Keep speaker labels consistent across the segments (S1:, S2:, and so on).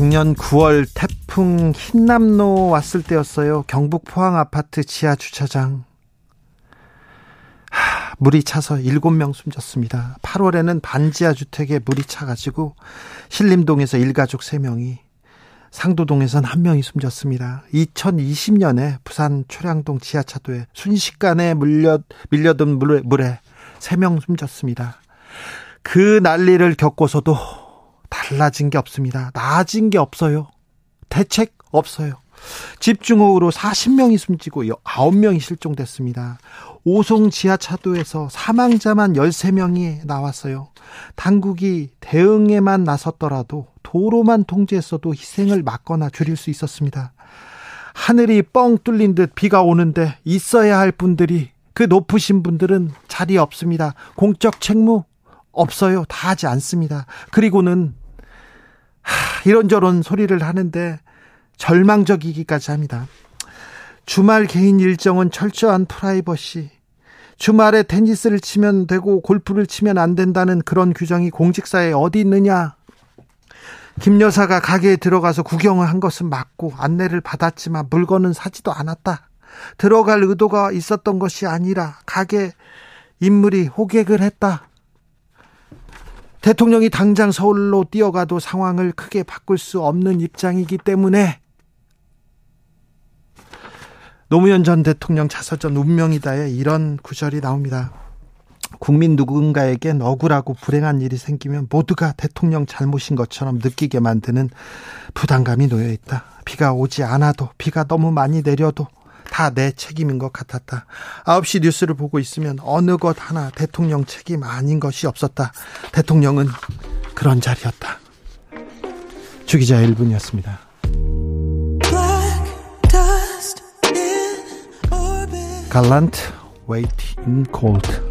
S1: 작년 9월 태풍 흰남노 왔을 때였어요. 경북 포항 아파트 지하 주차장. 하, 물이 차서 7명 숨졌습니다. 8월에는 반지하 주택에 물이 차가지고 신림동에서 일가족 3명이 상도동에선 한 명이 숨졌습니다. 2020년에 부산 초량동 지하차도에 순식간에 물려, 밀려든 물에, 물에 3명 숨졌습니다. 그 난리를 겪고서도 달라진 게 없습니다. 나아진 게 없어요. 대책 없어요. 집중호우로 40명이 숨지고 9명이 실종됐습니다. 오송 지하차도에서 사망자만 13명이 나왔어요. 당국이 대응에만 나섰더라도 도로만 통제했어도 희생을 막거나 줄일 수 있었습니다. 하늘이 뻥 뚫린 듯 비가 오는데 있어야 할 분들이 그 높으신 분들은 자리 없습니다. 공적 책무 없어요. 다 하지 않습니다. 그리고는 하, 이런저런 소리를 하는데 절망적이기까지 합니다. 주말 개인 일정은 철저한 프라이버시. 주말에 테니스를 치면 되고 골프를 치면 안 된다는 그런 규정이 공직사에 어디 있느냐? 김 여사가 가게에 들어가서 구경을 한 것은 맞고 안내를 받았지만 물건은 사지도 않았다. 들어갈 의도가 있었던 것이 아니라 가게 인물이 호객을 했다. 대통령이 당장 서울로 뛰어가도 상황을 크게 바꿀 수 없는 입장이기 때문에 노무현 전 대통령 자서전 운명이다에 이런 구절이 나옵니다. 국민 누군가에겐 억울하고 불행한 일이 생기면 모두가 대통령 잘못인 것처럼 느끼게 만드는 부담감이 놓여 있다. 비가 오지 않아도 비가 너무 많이 내려도 다 내 책임인 것 같았다. 9시 뉴스를 보고 있으면 어느 것 하나 대통령 책임 아닌 것이 없었다. 대통령은 그런 자리였다. 주기자 1분이었습니다. 갈란트 Weight in Gold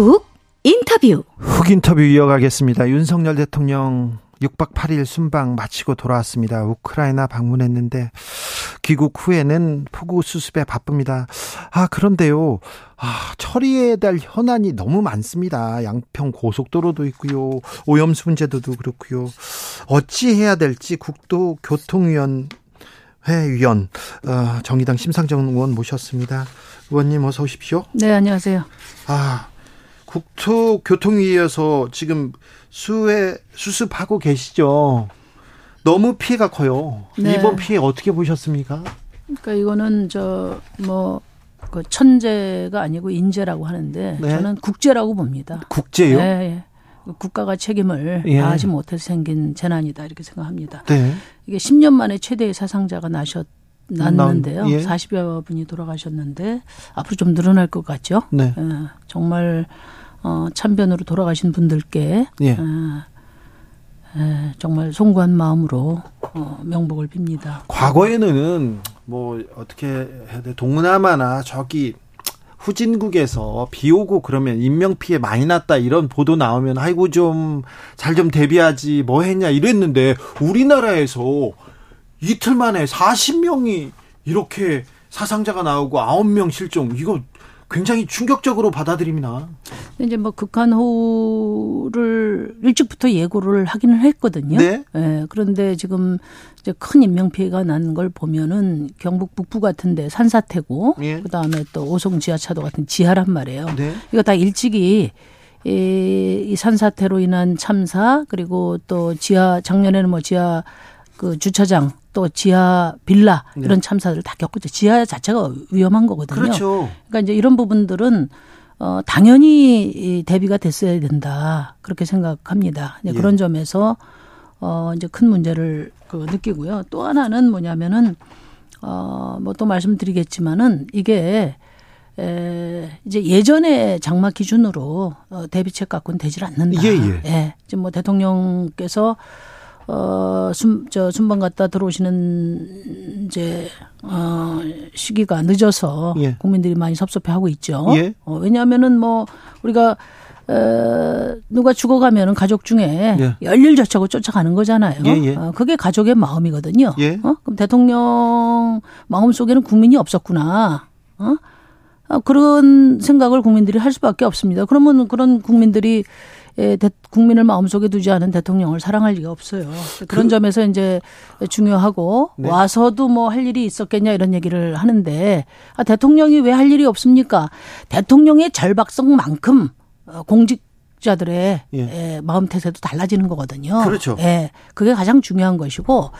S2: 훅 인터뷰
S1: 훅 인터뷰 이어가겠습니다. 윤석열 대통령 6박 8일 순방 마치고 돌아왔습니다. 우크라이나 방문했는데 귀국 후에는 폭우 수습에 바쁩니다. 아, 그런데요. 아, 처리해야 될 현안이 너무 많습니다. 양평 고속도로도 있고요. 오염수 문제도 그렇고요. 어찌 해야 될지 국도교통위원 회위원 어, 정의당 심상정 의원 모셨습니다. 의원님 어서 오십시오.
S3: 네, 안녕하세요.
S1: 아, 국토교통위에서 지금 수해 수습하고 계시죠. 너무 피해가 커요. 네. 이번 피해 어떻게 보셨습니까?
S3: 그러니까 이거는 저 뭐 그 천재가 아니고 인재라고 하는데 네. 저는 국제라고 봅니다.
S1: 국제요? 네,
S3: 예. 국가가 책임을 예. 다하지 못해서 생긴 재난이다 이렇게 생각합니다. 네. 이게 10년 만에 최대의 사상자가 나셨 났는데요. 예. 40여 분이 돌아가셨는데 앞으로 좀 늘어날 것 같죠. 네. 예. 정말 어, 참변으로 돌아가신 분들께 예. 어, 예, 정말 송구한 마음으로 어, 명복을 빕니다.
S1: 과거에는 뭐 어떻게 해야 돼 동남아나 저기 후진국에서 비 오고 그러면 인명 피해 많이 났다 이런 보도 나오면 아이고 좀 잘좀 대비하지 뭐 했냐 이랬는데 우리나라에서 이틀 만에 40명이 이렇게 사상자가 나오고 9명 실종 이거 굉장히 충격적으로 받아들입니다.
S3: 이제 뭐 극한 호우를 일찍부터 예고를 하기는 했거든요. 네. 네. 그런데 지금 이제 큰 인명 피해가 난 걸 보면은 경북 북부 같은데 산사태고 예. 그다음에 또 오송 지하차도 같은 지하란 말이에요. 네. 이거 다 일찍이 이, 이 산사태로 인한 참사 그리고 또 지하 작년에는 뭐 지하 그 주차장 또 지하 빌라 네. 이런 참사들 다 겪었죠. 지하 자체가 위험한 거거든요.
S1: 그렇죠.
S3: 그러니까 이제 이런 부분들은 어 당연히 대비가 됐어야 된다 그렇게 생각합니다. 네. 그런 점에서 어, 이제 큰 문제를 그 느끼고요. 또 하나는 뭐냐면은, 어, 뭐 또 말씀드리겠지만은 이게 에, 이제 예전에 장마 기준으로 어, 대비책 갖고는 되질 않는다.
S1: 예, 예.
S3: 예. 지금 뭐 대통령께서 어, 순, 저, 순방 갔다 들어오시는, 이제, 어, 시기가 늦어서 예. 국민들이 많이 섭섭해 하고 있죠. 예. 어, 왜냐하면은 뭐, 우리가, 어, 누가 죽어가면은 가족 중에 예. 열일저차고 쫓아가는 거잖아요. 예, 예. 어, 그게 가족의 마음이거든요. 예. 어? 그럼 대통령 마음 속에는 국민이 없었구나. 어? 어? 그런 생각을 국민들이 할 수밖에 없습니다. 그러면 그런 국민들이 예, 국민을 마음속에 두지 않은 대통령을 사랑할 리가 없어요. 그런 그, 점에서 이제 중요하고 네. 와서도 뭐 할 일이 있었겠냐 이런 얘기를 하는데 아, 대통령이 왜 할 일이 없습니까? 대통령의 절박성만큼 어, 공직 자들의 예. 예, 마음 태세도 달라지는 거거든요.
S1: 그렇죠.
S3: 예, 그게 가장 중요한 것이고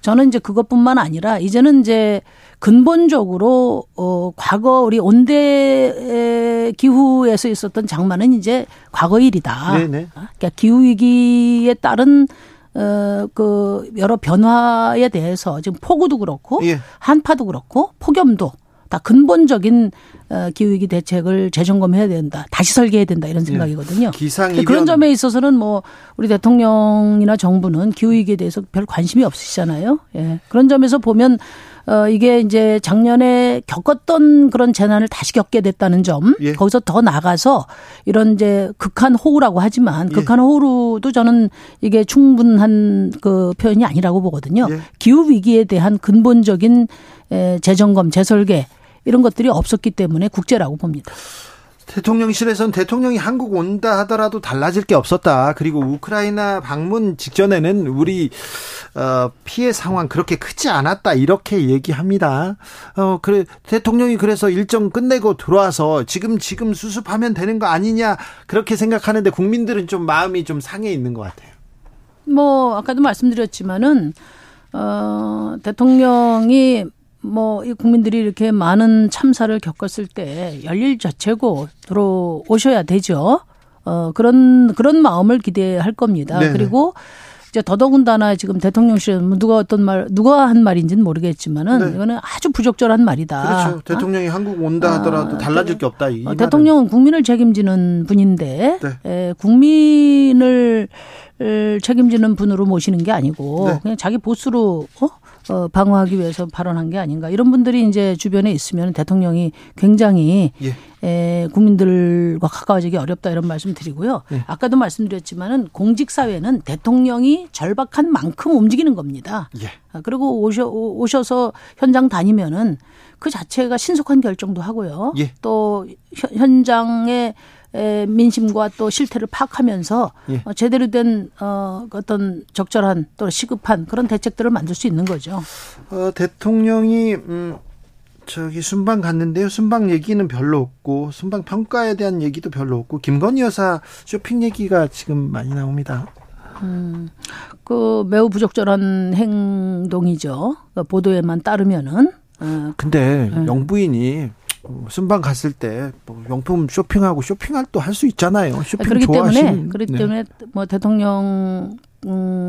S3: 저는 이제 그것뿐만 아니라 이제는 이제 근본적으로 어 과거 우리 온대 기후에서 있었던 장마는 이제 과거 일이다. 네네. 어? 그러니까 기후 위기에 따른 어그 여러 변화에 대해서 지금 폭우도 그렇고 예. 한파도 그렇고 폭염도 다 근본적인 어, 기후위기 대책을 재점검해야 된다. 다시 설계해야 된다. 이런 생각이거든요. 예.
S1: 기상
S3: 그런 점에 있어서는 뭐 우리 대통령이나 정부는 기후위기에 대해서 별 관심이 없으시잖아요. 예. 그런 점에서 보면 어, 이게 이제 작년에 겪었던 그런 재난을 다시 겪게 됐다는 점, 예. 거기서 더 나가서 이런 이제 극한 호우라고 하지만 예. 극한 호우도 저는 이게 충분한 그 표현이 아니라고 보거든요. 예. 기후 위기에 대한 근본적인 재점검, 재설계 이런 것들이 없었기 때문에 국제라고 봅니다.
S1: 대통령실에서는 대통령이 한국 온다 하더라도 달라질 게 없었다. 그리고 우크라이나 방문 직전에는 우리 어, 피해 상황 그렇게 크지 않았다 이렇게 얘기합니다. 어 그래 대통령이 그래서 일정 끝내고 들어와서 지금 지금 수습하면 되는 거 아니냐 그렇게 생각하는데 국민들은 좀 마음이 좀 상해 있는 것 같아요.
S3: 뭐 아까도 말씀드렸지만은 어 대통령이 뭐 이 국민들이 이렇게 많은 참사를 겪었을 때 열릴 자체고 들어오셔야 되죠. 어 그런 그런 마음을 기대할 겁니다. 네네. 그리고 이제 더더군다나 지금 대통령실은 뭐 누가 어떤 말 누가 한 말인지는 모르겠지만은 네. 이거는 아주 부적절한 말이다.
S1: 그렇죠. 어? 대통령이 어? 한국 온다 하더라도 아, 달라질 게 없다. 이
S3: 어, 대통령은 국민을 책임지는 분인데 네. 에, 국민을 책임지는 분으로 모시는 게 아니고 네. 그냥 자기 보스로 어? 어, 방어하기 위해서 발언한 게 아닌가 이런 분들이 이제 주변에 있으면 대통령이 굉장히 예. 에, 국민들과 가까워지기 어렵다 이런 말씀 드리고요. 예. 아까도 말씀드렸지만은 공직 사회는 대통령이 절박한 만큼 움직이는 겁니다. 예. 아, 그리고 오셔 오셔서 현장 다니면은 그 자체가 신속한 결정도 하고요. 예. 또 현장에 민심과 또 실태를 파악하면서 예. 어, 제대로 된 어, 어떤 적절한 또 시급한 그런 대책들을 만들 수 있는 거죠.
S1: 어, 대통령이 음, 저기 순방 갔는데요. 순방 얘기는 별로 없고 순방 평가에 대한 얘기도 별로 없고 김건희 여사 쇼핑 얘기가 지금 많이 나옵니다.
S3: 음, 그 매우 부적절한 행동이죠. 그 보도에만 따르면은.
S1: 어, 근데 네. 영부인이 순방 갔을 때 뭐 용품 쇼핑하고 쇼핑할 또 할 수 있잖아요. 쇼핑
S3: 그렇기
S1: 좋아하시는.
S3: 때문에 그렇기 네. 때문에 뭐 대통령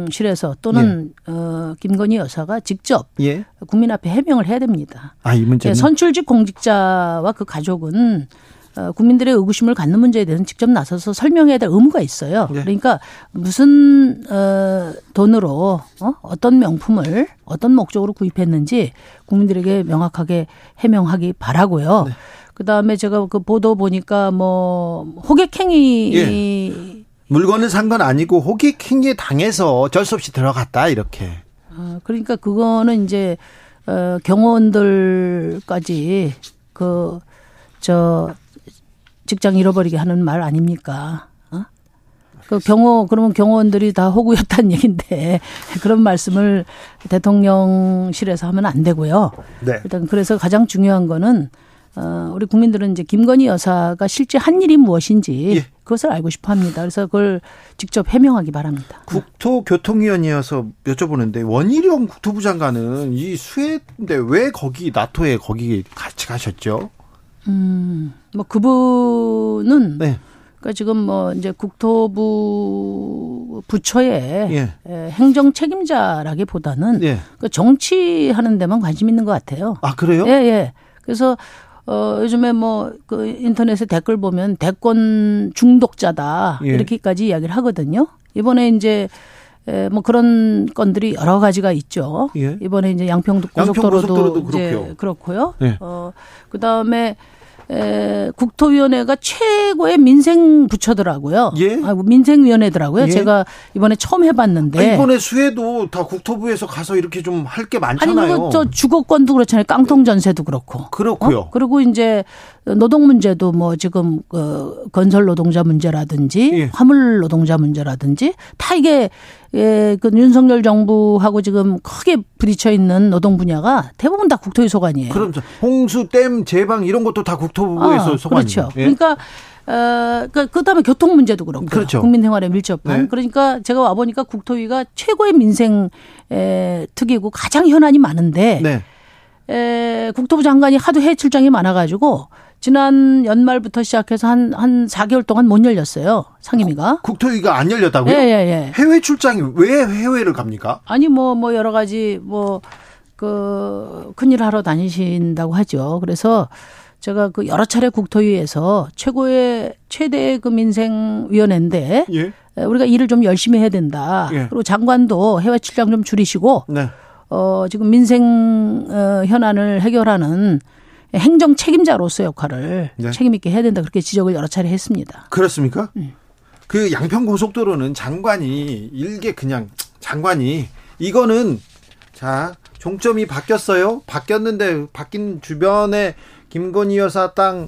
S3: 실에서 또는 예. 어, 김건희 여사가 직접 예. 국민 앞에 해명을 해야 됩니다.
S1: 아, 이 문제. 예,
S3: 선출직 공직자와 그 가족은 어, 국민들의 의구심을 갖는 문제에 대해서는 직접 나서서 설명해야 될 의무가 있어요. 네. 그러니까 무슨 어, 돈으로 어? 어떤 명품을 어떤 목적으로 구입했는지 국민들에게 명확하게 해명하기 바라고요. 네. 그다음에 제가 그 보도 보니까 뭐 호객행위 예.
S1: 물건을 산 건 아니고 호객행위에 당해서 어쩔 수 없이 들어갔다 이렇게.
S3: 아, 그러니까 그거는 이제 어 경호원들까지 그저 직장 잃어버리게 하는 말 아닙니까? 어? 그 경호 그러면 경호원들이 다 호구였다는 얘기인데 그런 말씀을 대통령실에서 하면 안 되고요. 네. 일단 그래서 가장 중요한 거는 어, 우리 국민들은 이제 김건희 여사가 실제 한 일이 무엇인지 예. 그것을 알고 싶어 합니다. 그래서 그걸 직접 해명하기 바랍니다.
S1: 국토교통위원이어서 여쭤보는데 원희룡 국토부 장관은 이 수해인데 왜 거기 나토에 거기 같이 가셨죠?
S3: 음, 뭐 그분은 네. 그러니까 지금 뭐 이제 국토부 부처의 예. 행정 책임자라기보다는 예. 그 정치하는 데만 관심 있는 것 같아요.
S1: 아 그래요?
S3: 예 예. 그래서 어 요즘에 뭐 그 인터넷에 댓글 보면 대권 중독자다 예. 이렇게까지 이야기를 하거든요. 이번에 이제 에, 뭐 그런 건들이 여러 가지가 있죠. 예. 이번에 이제 양평 고속도로도, 이제 그렇고요. 예. 어 그다음에 에, 국토위원회가 최고의 민생 부처더라고요. 예. 아, 민생위원회더라고요. 예. 제가 이번에 처음 해봤는데. 아,
S1: 이번에 수해도 다 국토부에서 가서 이렇게 좀 할 게 많잖아요. 아니,
S3: 그거 저 주거권도 그렇잖아요. 깡통 전세도 그렇고.
S1: 그렇고요.
S3: 어? 그리고 이제 노동 문제도 뭐 지금 그 건설 노동자 문제라든지 예. 화물 노동자 문제라든지 다 이게 예, 그 윤석열 정부하고 지금 크게 부딪혀 있는 노동 분야가 대부분 다 국토위 소관이에요.
S1: 그럼 홍수, 댐, 제방 이런 것도 다 국토부에서 아, 소관이에요.
S3: 그렇죠. 예. 그러니까 어, 그, 그 다음에 교통 문제도 그렇고 그렇죠. 국민 생활에 밀접한. 네. 그러니까 제가 와 보니까 국토위가 최고의 민생 에, 특이고 가장 현안이 많은데 네. 에, 국토부 장관이 하도 해외 출장이 많아가지고 지난 연말부터 시작해서 한, 한 4개월 동안 못 열렸어요. 상임위가.
S1: 국토위가 안 열렸다고요?
S3: 예, 예, 예.
S1: 해외 출장이 왜 해외를 갑니까?
S3: 아니, 뭐, 뭐, 여러 가지, 뭐, 그, 큰일 하러 다니신다고 하죠. 그래서 제가 그 여러 차례 국토위에서 최고의, 최대 그 민생위원회인데. 예. 우리가 일을 좀 열심히 해야 된다. 예. 그리고 장관도 해외 출장 좀 줄이시고. 네. 어, 지금 민생, 어, 현안을 해결하는 행정 책임자로서 역할을 네. 책임 있게 해야 된다 그렇게 지적을 여러 차례 했습니다.
S1: 그렇습니까? 음. 그 양평 고속도로는 장관이 일개 그냥 장관이 이거는 자 종점이 바뀌었어요. 바뀌었는데 바뀐 주변에 김건희 여사 땅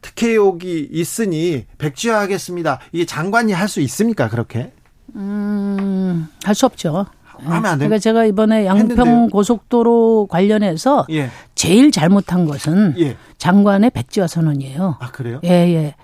S1: 특혜 의혹이 있으니 백지화하겠습니다. 이게 장관이 할 수 있습니까? 그렇게?
S3: 음, 할 수 없죠.
S1: 하면 안
S3: 그러니까 제가 이번에 양평 했는데요. 고속도로 관련해서 예. 제일 잘못한 것은 예. 장관의 백지화 선언이에요.
S1: 아 그래요?
S3: 예 예.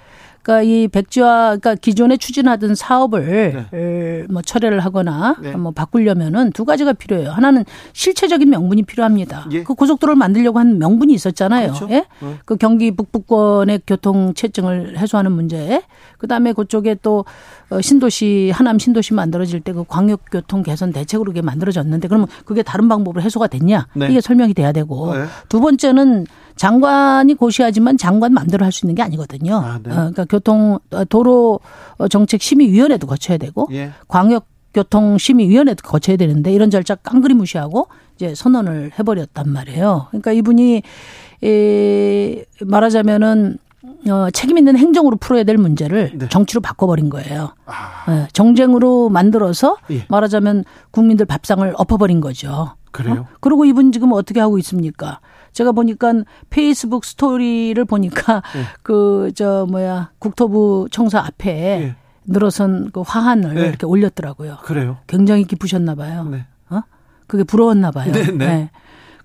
S3: 그러니까 이 백지화, 그러니까 기존에 추진하던 사업을 네. 뭐 철회를 하거나 네. 뭐 바꾸려면은 두 가지가 필요해요. 하나는 실체적인 명분이 필요합니다. 예. 그 고속도로를 만들려고 한 명분이 있었잖아요. 그렇죠. 예? 네. 그 경기 북부권의 교통 체증을 해소하는 문제. 그다음에 그쪽에 또 어, 신도시 하남 신도시 만들어질 때 그 광역 교통 개선 대책으로 그게 만들어졌는데 그러면 그게 다른 방법으로 해소가 됐냐? 네. 이게 설명이 돼야 되고 네. 두 번째는 장관이 고시하지만 장관 마음대로 할 수 있는 게 아니거든요. 아, 네. 어, 그러니까 교통 어, 도로 정책 심의 위원회도 거쳐야 되고 예. 광역 교통심의위원회도 거쳐야 되는데 이런 절차 깡그리 무시하고 이제 선언을 해버렸단 말이에요. 그러니까 이분이 에 말하자면은 어, 책임 있는 행정으로 풀어야 될 문제를 네. 정치로 바꿔버린 거예요. 아. 네, 정쟁으로 만들어서 예. 말하자면 국민들 밥상을 엎어버린 거죠.
S1: 그래요?
S3: 어? 그리고 이분 지금 어떻게 하고 있습니까? 제가 보니까 페이스북 스토리를 보니까 네. 그저 뭐야 국토부 청사 앞에 네. 늘어선 그 화환을 네. 이렇게 올렸더라고요.
S1: 그래요?
S3: 굉장히 기쁘셨나 봐요. 네. 어? 그게 부러웠나 봐요. 네. 네. 네.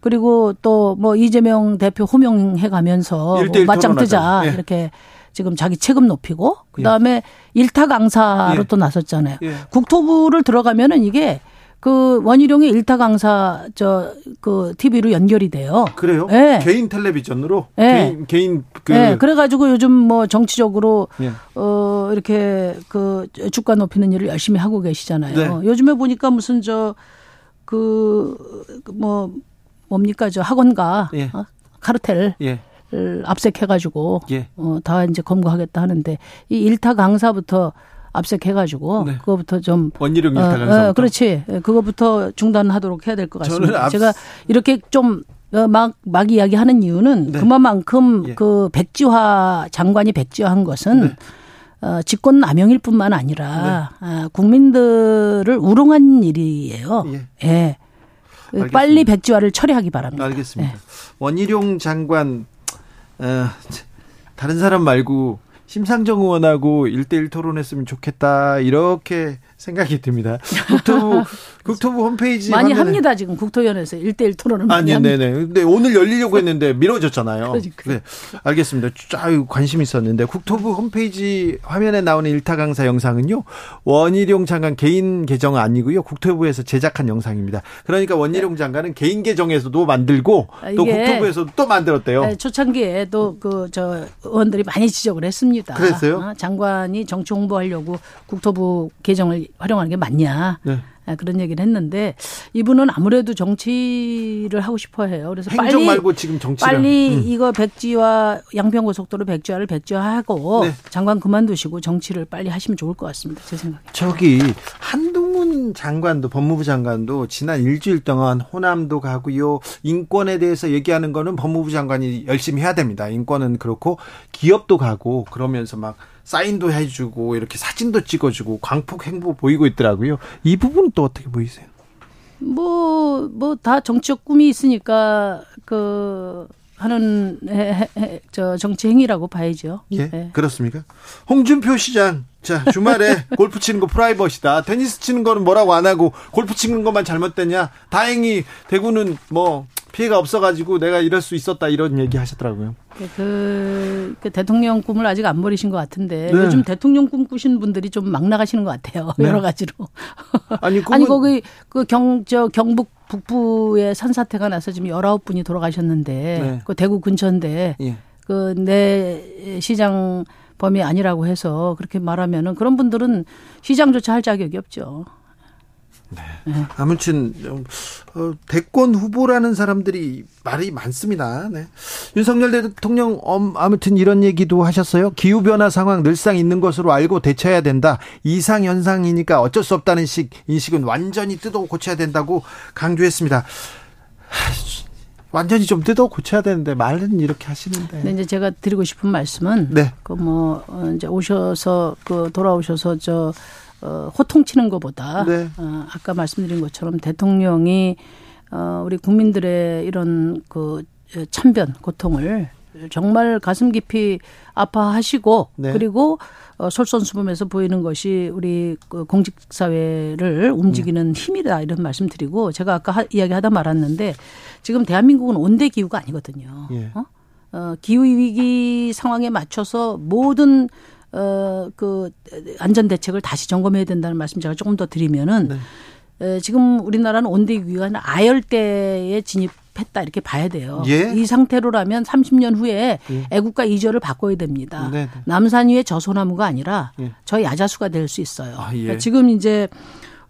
S3: 그리고 또 뭐 이재명 대표 호명해 가면서 뭐 맞짱 뜨자 예. 이렇게 지금 자기 체급 높이고 그다음에 예. 일타 강사로 예. 또 나섰잖아요. 예. 국토부를 들어가면은 이게 그 원희룡의 일타 강사 저 그 TV로 연결이 돼요.
S1: 그래요? 네. 개인 텔레비전으로 네. 개인 개인
S3: 그 네. 그래 가지고 요즘 뭐 정치적으로 네. 어 이렇게 그 주가 높이는 일을 열심히 하고 계시잖아요. 네. 요즘에 보니까 무슨 저 그 뭐 뭡니까 저 학원가 예. 어? 카르텔. 예. 압색해가지고 예. 어, 다 이제 검거하겠다 하는데 이 일타 강사부터 압색해가지고 네. 그거부터 좀
S1: 원희룡 일타 강사
S3: 어, 어, 그렇지 예, 그거부터 중단하도록 해야 될 것 같습니다. 앞... 제가 이렇게 좀 막, 막 이야기하는 이유는 네. 그만큼 예. 그 백지화 장관이 백지화한 것은 네. 어, 직권 남용일 뿐만 아니라 네. 아, 국민들을 우롱한 일이에요. 예. 예. 알겠습니다. 빨리 백지화를 처리하기 바랍니다.
S1: 알겠습니다. 예. 원희룡 장관 어, 다른 사람 말고 심상정 의원하고 일대일 토론했으면 좋겠다 이렇게 생각이 듭니다. 국토부 국토부 홈페이지
S3: 많이 합니다 지금 국토위원회에서 일대일 토론을 많이
S1: 아니, 네네. 근데 오늘 열리려고 했는데 미뤄졌잖아요. 그러니까. 네, 알겠습니다. 쫙 관심 있었는데 국토부 홈페이지 화면에 나오는 일타 강사 영상은요 원희룡 장관 개인 계정 아니고요 국토부에서 제작한 영상입니다. 그러니까 원희룡 네. 장관은 개인 계정에서도 만들고 또 국토부에서도 또 만들었대요.
S3: 초창기에 또 그 저 의원들이 많이 지적을 했습니다.
S1: 그랬어요?
S3: 어, 장관이 정치 홍보하려고 국토부 계정을 활용하는 게 맞냐? 네. 아, 그런 얘기를 했는데 이분은 아무래도 정치를 하고 싶어 해요. 그래서
S1: 행정 빨리 말고 지금 정치
S3: 빨리 음. 이거 백지화 양평고속도로 백지화를 백지화하고 네. 장관 그만두시고 정치를 빨리 하시면 좋을 것 같습니다. 제 생각에.
S1: 저기 한동훈 장관도 법무부 장관도 지난 일주일 동안 호남도 가고요. 인권에 대해서 얘기하는 거는 법무부 장관이 열심히 해야 됩니다. 인권은 그렇고 기업도 가고 그러면서 막 사인도 해주고 이렇게 사진도 찍어주고 광폭 행보 보이고 있더라고요. 이 부분은 또 어떻게 보이세요?
S3: 뭐 뭐 다 정치적 꿈이 있으니까 그 하는 해, 해, 저 정치 행위라고 봐야죠.
S1: 예, 네. 그렇습니까? 홍준표 시장 자 주말에 골프 치는 거 프라이버시다. 테니스 치는 거는 뭐라고 안 하고 골프 치는 것만 잘못됐냐? 다행히 대구는 뭐 피해가 없어가지고 내가 이럴 수 있었다 이런 얘기 하셨더라고요.
S3: 그, 그 대통령 꿈을 아직 안 버리신 것 같은데 네. 요즘 대통령 꿈 꾸시는 분들이 좀 막 나가시는 것 같아요. 네. 여러 가지로.
S1: 아니,
S3: 아니 거기 그 경 저 경북 북부에 산사태가 나서 지금 열아홉 분이 돌아가셨는데 네. 그 대구 근처인데 예. 그내 시장 범위 아니라고 해서 그렇게 말하면은 그런 분들은 시장조차 할 자격이 없죠.
S1: 네. 네. 아무튼 어, 대권 후보라는 사람들이 말이 많습니다. 네. 윤석열 대통령 음, 아무튼 이런 얘기도 하셨어요. 기후 변화 상황 늘상 있는 것으로 알고 대처해야 된다. 이상 현상이니까 어쩔 수 없다는 식 인식은 완전히 뜯어 고쳐야 된다고 강조했습니다. 완전히 좀 뜯어 고쳐야 되는데 말은 이렇게 하시는데.
S3: 네, 이제 제가 드리고 싶은 말씀은 네. 그뭐 어, 이제 오셔서 그 돌아오셔서 저 어, 호통치는 것보다 네. 어, 아까 말씀드린 것처럼 대통령이 어, 우리 국민들의 이런 그 참변 고통을 정말 가슴 깊이 아파하시고 네. 그리고 어, 솔선수범해서 보이는 것이 우리 그 공직 사회를 움직이는 네. 힘이다 이런 말씀드리고 제가 아까 하, 이야기하다 말았는데 지금 대한민국은 온대 기후가 아니거든요. 예. 어? 어, 기후 위기 상황에 맞춰서 모든 어, 그 안전 대책을 다시 점검해야 된다는 말씀 제가 조금 더 드리면은 네. 에, 지금 우리나라는 온대 위기가 아열대에 진입했다 이렇게 봐야 돼요. 예? 이 상태로라면 30년 후에 예. 애국가 이절을 바꿔야 됩니다. 네, 네. 남산 위의 저소나무가 아니라 예. 저 야자수가 될 수 있어요. 아, 예. 그러니까 지금 이제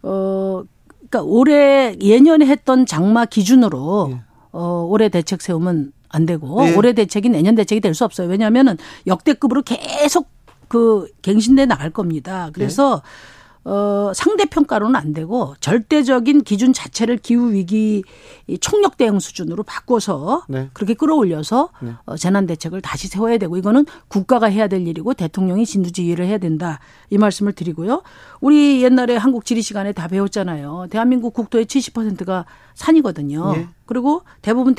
S3: 어 그러니까 올해 예년에 했던 장마 기준으로 예. 어 올해 대책 세우면 안 되고 예. 올해 대책이 내년 대책이 될 수 없어요. 왜냐하면은 역대급으로 계속 그 갱신돼 나갈 겁니다. 그래서 네. 어, 상대 평가로는 안 되고 절대적인 기준 자체를 기후 위기 총력 대응 수준으로 바꿔서 네. 그렇게 끌어올려서 네. 어, 재난 대책을 다시 세워야 되고 이거는 국가가 해야 될 일이고 대통령이 진두지휘를 해야 된다 이 말씀을 드리고요. 우리 옛날에 한국 지리 시간에 다 배웠잖아요. 대한민국 국토의 70%가 산이거든요. 네. 그리고 대부분.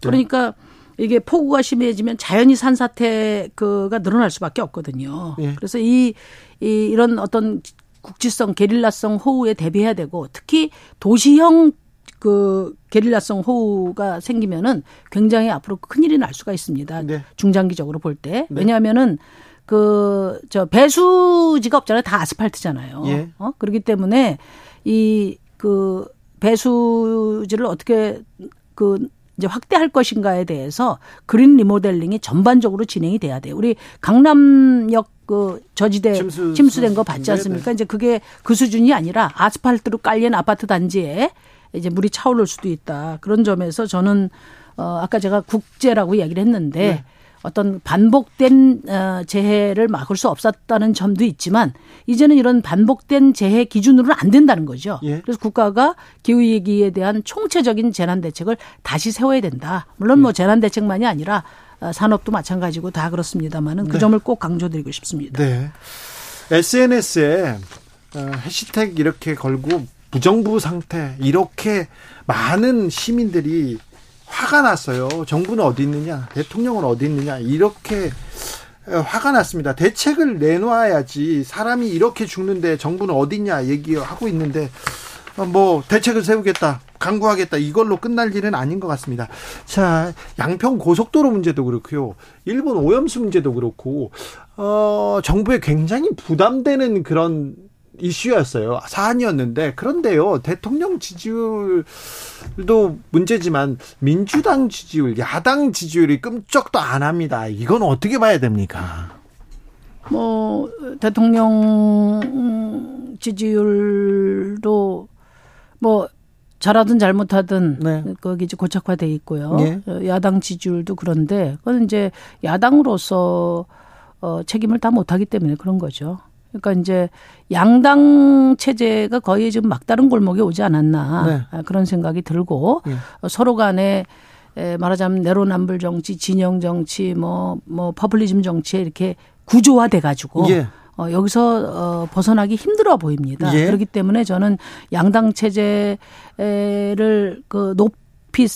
S3: 그러니까 네. 이게 폭우가 심해지면 자연히 산사태가 늘어날 수밖에 없거든요. 예. 그래서 이, 이 이런 어떤 국지성 게릴라성 호우에 대비해야 되고 특히 도시형 그 게릴라성 호우가 생기면은 굉장히 앞으로 큰일이 날 수가 있습니다. 네. 중장기적으로 볼 때. 네. 왜냐하면은 그 저 배수지가 없잖아요. 다 아스팔트잖아요. 예. 어? 그렇기 때문에 이 그 배수지를 어떻게 그 이제 확대할 것인가에 대해서 그린 리모델링이 전반적으로 진행이 돼야 돼요. 우리 강남역 그 저지대 침수, 침수된 거 봤지 않습니까? 네네. 이제 그게 그 수준이 아니라 아스팔트로 깔린 아파트 단지에 이제 물이 차오를 수도 있다. 그런 점에서 저는 어 아까 제가 국제라고 이야기를 했는데 네. 어떤 반복된 어, 재해를 막을 수 없었다는 점도 있지만 이제는 이런 반복된 재해 기준으로는 안 된다는 거죠. 예. 그래서 국가가 기후 위기에 대한 총체적인 재난 대책을 다시 세워야 된다. 물론 뭐 예. 재난 대책만이 아니라 어, 산업도 마찬가지고 다 그렇습니다만은 그 네. 점을 꼭 강조드리고 싶습니다.
S1: 네. SNS에 어, 해시태그 이렇게 걸고 부정부 상태 이렇게 많은 시민들이 화가 났어요. 정부는 어디 있느냐, 대통령은 어디 있느냐 이렇게 화가 났습니다. 대책을 내놓아야지 사람이 이렇게 죽는데 정부는 어디 있냐 얘기하고 있는데 어, 뭐 대책을 세우겠다, 강구하겠다 이걸로 끝날 일은 아닌 것 같습니다. 자, 양평 고속도로 문제도 그렇고요, 일본 오염수 문제도 그렇고 어, 정부에 굉장히 부담되는 그런 이슈였어요. 사안이었는데 그런데요 대통령 지지율도 문제지만 민주당 지지율, 야당 지지율이 끔쩍도 안 합니다. 이건 어떻게 봐야 됩니까?
S3: 뭐 대통령 지지율도 뭐 잘하든 잘못하든 네. 거기 이제 고착화돼 있고요. 네. 야당 지지율도 그런데 그건 이제 야당으로서 어 책임을 다 못하기 때문에 그런 거죠. 그러니까 이제 양당 체제가 거의 지금 막다른 골목에 오지 않았나 네. 아, 그런 생각이 들고 네. 서로 간에 에 말하자면 내로남불 정치, 진영 정치, 뭐뭐 뭐 포퓰리즘 정치에 이렇게 구조화돼 가지고 예. 어, 여기서 어, 벗어나기 힘들어 보입니다. 예. 그렇기 때문에 저는 양당 체제를 그 높이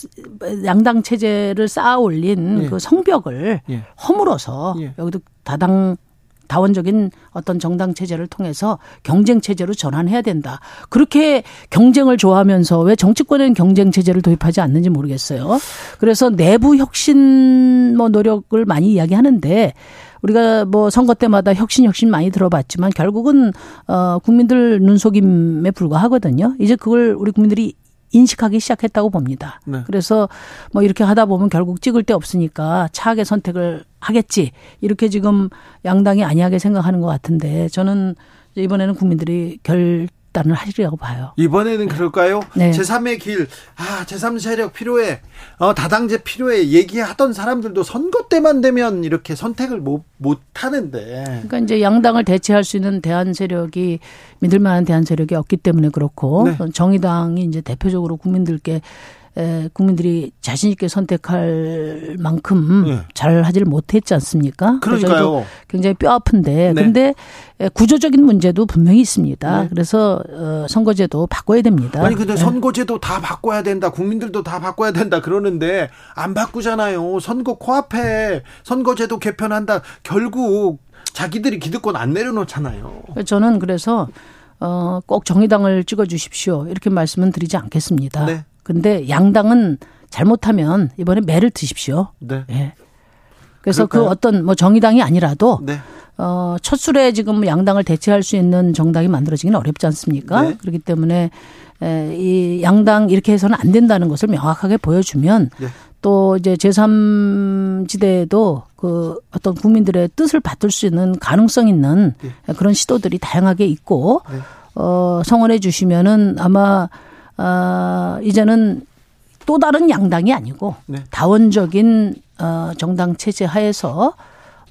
S3: 양당 체제를 쌓아 올린 예. 그 성벽을 예. 허물어서 예. 여기도 다당 다원적인 어떤 정당 체제를 통해서 경쟁 체제로 전환해야 된다. 그렇게 경쟁을 좋아하면서 왜 정치권에는 경쟁 체제를 도입하지 않는지 모르겠어요. 그래서 내부 혁신 뭐 노력을 많이 이야기하는데 우리가 뭐 선거 때마다 혁신 혁신 많이 들어봤지만 결국은 어 국민들 눈속임에 불과하거든요. 이제 그걸 우리 국민들이 인식하기 시작했다고 봅니다. 네. 그래서 뭐 이렇게 하다 보면 결국 찍을 데 없으니까 차악의 선택을 하겠지. 이렇게 지금 양당이 아니하게 생각하는 것 같은데 저는 이번에는 국민들이 결 단을 하리라고 봐요.
S1: 이번에는 그럴까요? 네. 제3의 길, 아, 제3 세력 필요해, 어, 다당제 필요해, 얘기하던 사람들도 선거 때만 되면 이렇게 선택을 못, 못 하는데.
S3: 그러니까 이제 양당을 대체할 수 있는 대한 세력이, 믿을 만한 대한 세력이 없기 때문에 그렇고, 네. 정의당이 이제 대표적으로 국민들께 에, 국민들이 자신 있게 선택할 만큼 네. 잘 하지를 못했지 않습니까?
S1: 그러니까요.
S3: 굉장히 뼈 아픈데 네. 근데 구조적인 문제도 분명히 있습니다. 네. 그래서 어, 선거제도 바꿔야 됩니다.
S1: 아니 근데 네. 선거제도 다 바꿔야 된다. 국민들도 다 바꿔야 된다. 그러는데 안 바꾸잖아요. 선거 코앞에 선거제도 개편한다. 결국 자기들이 기득권 안 내려놓잖아요.
S3: 저는 그래서 어, 꼭 정의당을 찍어 주십시오. 이렇게 말씀은 드리지 않겠습니다. 네. 근데 양당은 잘못하면 이번에 매를 드십시오. 네. 예. 그래서 그 그럴까요? 그 어떤 뭐 정의당이 아니라도 네. 어, 첫 술에 지금 양당을 대체할 수 있는 정당이 만들어지기는 어렵지 않습니까? 네. 그렇기 때문에 에, 이 양당 이렇게 해서는 안 된다는 것을 명확하게 보여주면 네. 또 이제 제3지대에도 그 어떤 국민들의 뜻을 받들 수 있는 가능성 있는 네. 그런 시도들이 다양하게 있고 네. 어, 성원해 주시면은 아마 어, 이제는 또 다른 양당이 아니고 네. 다원적인 어, 정당 체제 하에서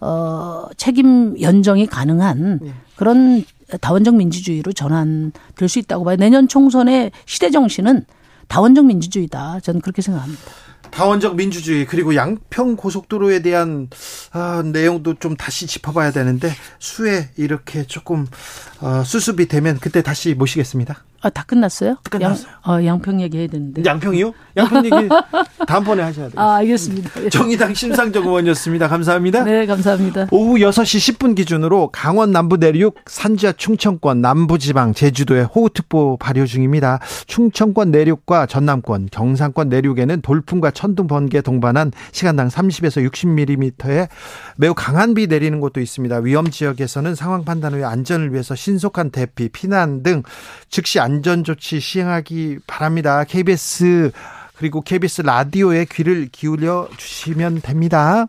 S3: 어, 책임 연정이 가능한 네. 그런 다원적 민주주의로 전환될 수 있다고 봐요. 내년 총선의 시대 정신은 다원적 민주주의다. 저는 그렇게 생각합니다.
S1: 다원적 민주주의 그리고 양평 고속도로에 대한 아, 내용도 좀 다시 짚어봐야 되는데 수에 이렇게 조금 어, 수습이 되면 그때 다시 모시겠습니다.
S3: 아, 다 끝났어요?
S1: 끝났어요.
S3: 양, 어, 양평 얘기 해야 되는데.
S1: 양평이요? 양평 얘기 다음번에 하셔야 돼요.
S3: 아, 알겠습니다.
S1: 예. 정의당 심상정 의원이었습니다. 감사합니다.
S3: 네, 감사합니다.
S1: 오후 6시 10분 기준으로 강원 남부 내륙, 산지와 충청권, 남부지방, 제주도에 호우특보 발효 중입니다. 충청권 내륙과 전남권, 경상권 내륙에는 돌풍과 천둥, 번개 동반한 시간당 30에서 60mm의 매우 강한 비 내리는 곳도 있습니다. 위험 지역에서는 상황 판단 후에 안전을 위해서 신속한 대피, 피난 등 즉시 안전 조치 시행하기 바랍니다. KBS 그리고 KBS 라디오에 귀를 기울여 주시면 됩니다.